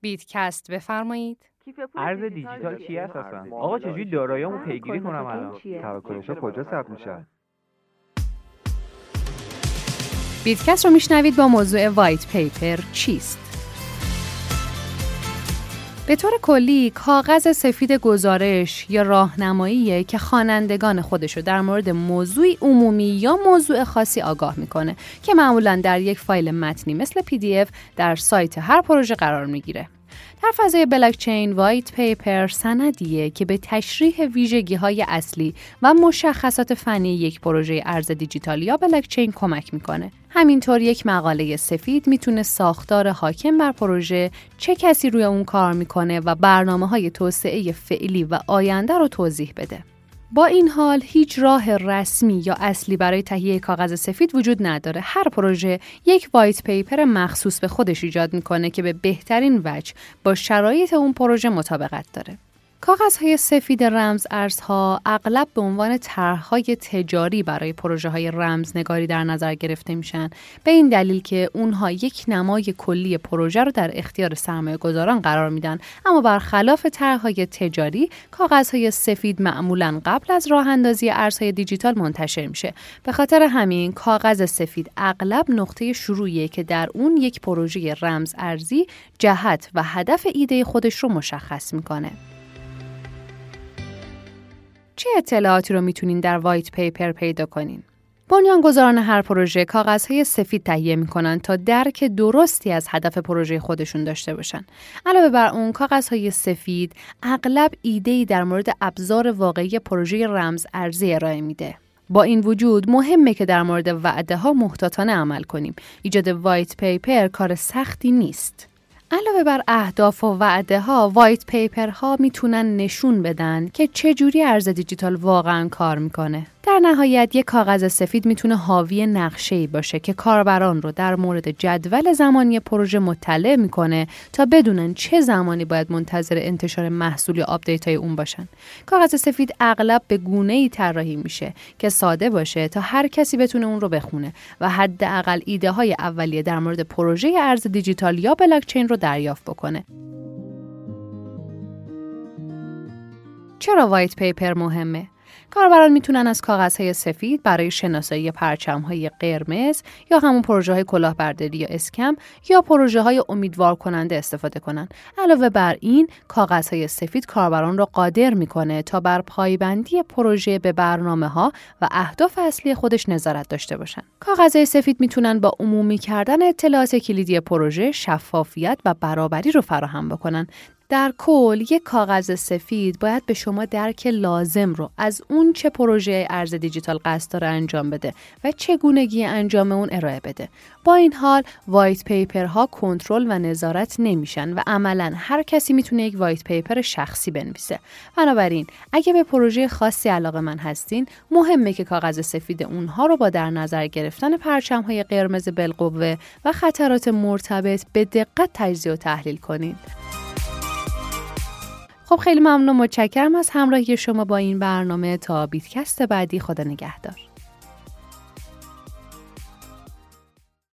بیتکست بفرمایید. ارز دیجیتال چی هست اصلا؟ آقا چجوری داراییمو پیگیری کنم الان؟ توکنش کجا ثبت میشه؟ بیتکست رو میشنوید با موضوع white paper چیست؟ به طور کلی کاغذ سفید گزارش یا راهنماییه که خوانندگان خودش رو در مورد موضوعی عمومی یا موضوع خاصی آگاه می‌کنه که معمولا در یک فایل متنی مثل PDF در سایت هر پروژه قرار می‌گیره. در فضای بلاکچین white paper سندیه که به تشریح ویژگی های اصلی و مشخصات فنی یک پروژه ارز دیجیتال یا بلاکچین کمک می‌کنه. همینطور یک مقاله سفید می‌تونه ساختار حاکم بر پروژه چه کسی روی اون کار می‌کنه و برنامه های توسعه فعلی و آینده رو توضیح بده. با این حال هیچ راه رسمی یا اصلی برای تهیه کاغذ سفید وجود نداره. هر پروژه یک وایت پیپر مخصوص به خودش ایجاد می‌کنه که به بهترین وجه با شرایط اون پروژه مطابقت داره. کاغذهای سفید رمز ارزها اغلب به عنوان طرحهای تجاری برای پروژه های رمزنگاری در نظر گرفته میشن. به این دلیل که اونها یک نمای کلی پروژه رو در اختیار سرمایه گذاران قرار میدن. اما برخلاف طرحهای تجاری کاغذهای سفید معمولا قبل از راه اندازی ارزهای دیجیتال منتشر میشه. به خاطر همین کاغذ سفید اغلب نقطه شروعیه که در اون یک پروژه رمز ارزی جهت و هدف ایده خودش رو مشخص می‌کنه. چه اطلاعاتی رو می‌تونین در وایت پیپر پیدا کنین؟ بنیانگذاران هر پروژه کاغذهای سفید تهیه می‌کنن تا درک درستی از هدف پروژه خودشون داشته باشن. علاوه بر اون کاغذهای سفید اغلب ایده‌ای در مورد ابزار واقعی پروژه رمز ارزی ارائه میده. با این وجود مهمه که در مورد وعده ها محتاطانه عمل کنیم. ایجاد white paper کار سختی نیست. علاوه بر اهداف و وعده ها white paper ها می‌تونن نشون بدن که چجوری ارز دیجیتال واقعا کار می‌کنه. در نهایت یک کاغذ سفید می‌تونه حاوی نقشه ای باشه که کاربران رو در مورد جدول زمانی پروژه مطلع می‌کنه تا بدونن چه زمانی باید منتظر انتشار محصول یا آپدیت های اون باشن. کاغذ سفید اغلب به گونه ای طراحی میشه که ساده باشه تا هر کسی بتونه اون رو بخونه و حداقل ایده های اولیه در مورد پروژه ارز دیجیتال یا بلاکچین رو دریافت بکنه. چرا white paper مهمه؟ کاربران می‌تونن از کاغذهای سفید برای شناسایی پرچمهای قرمز یا همون پروژه های کلاهبرداری یا اسکم یا پروژه های امیدوار کننده استفاده کنن. علاوه بر این کاغذهای سفید کاربران را قادر می‌کنه تا بر پایبندی پروژه به برنامه ها و اهداف اصلی خودش نظارت داشته باشن. کاغذهای سفید می‌تونن با عمومی کردن اطلاعات کلیدی پروژه شفافیت و برابری رو فراهم بکنن در کل یک کاغذ سفید باید به شما درک لازم رو از اون چه پروژه ارز دیجیتال قصد داره انجام بده و چگونگی انجام اون ارائه بده. با این حال white paper ها کنترل و نظارت نمیشن و عملا هر کسی می‌تونه یک white paper شخصی بنویسه. بنابراین اگه به پروژه خاصی علاقه مند هستین مهمه که کاغذ سفید اونها رو با در نظر گرفتن پرچم های قرمز بالقوه و خطرات مرتبط به دقت تجزیه و تحلیل کنید خب خیلی ممنون متشکرم از همراهی شما با این برنامه تا بیتکست بعدی. خدا نگهدار.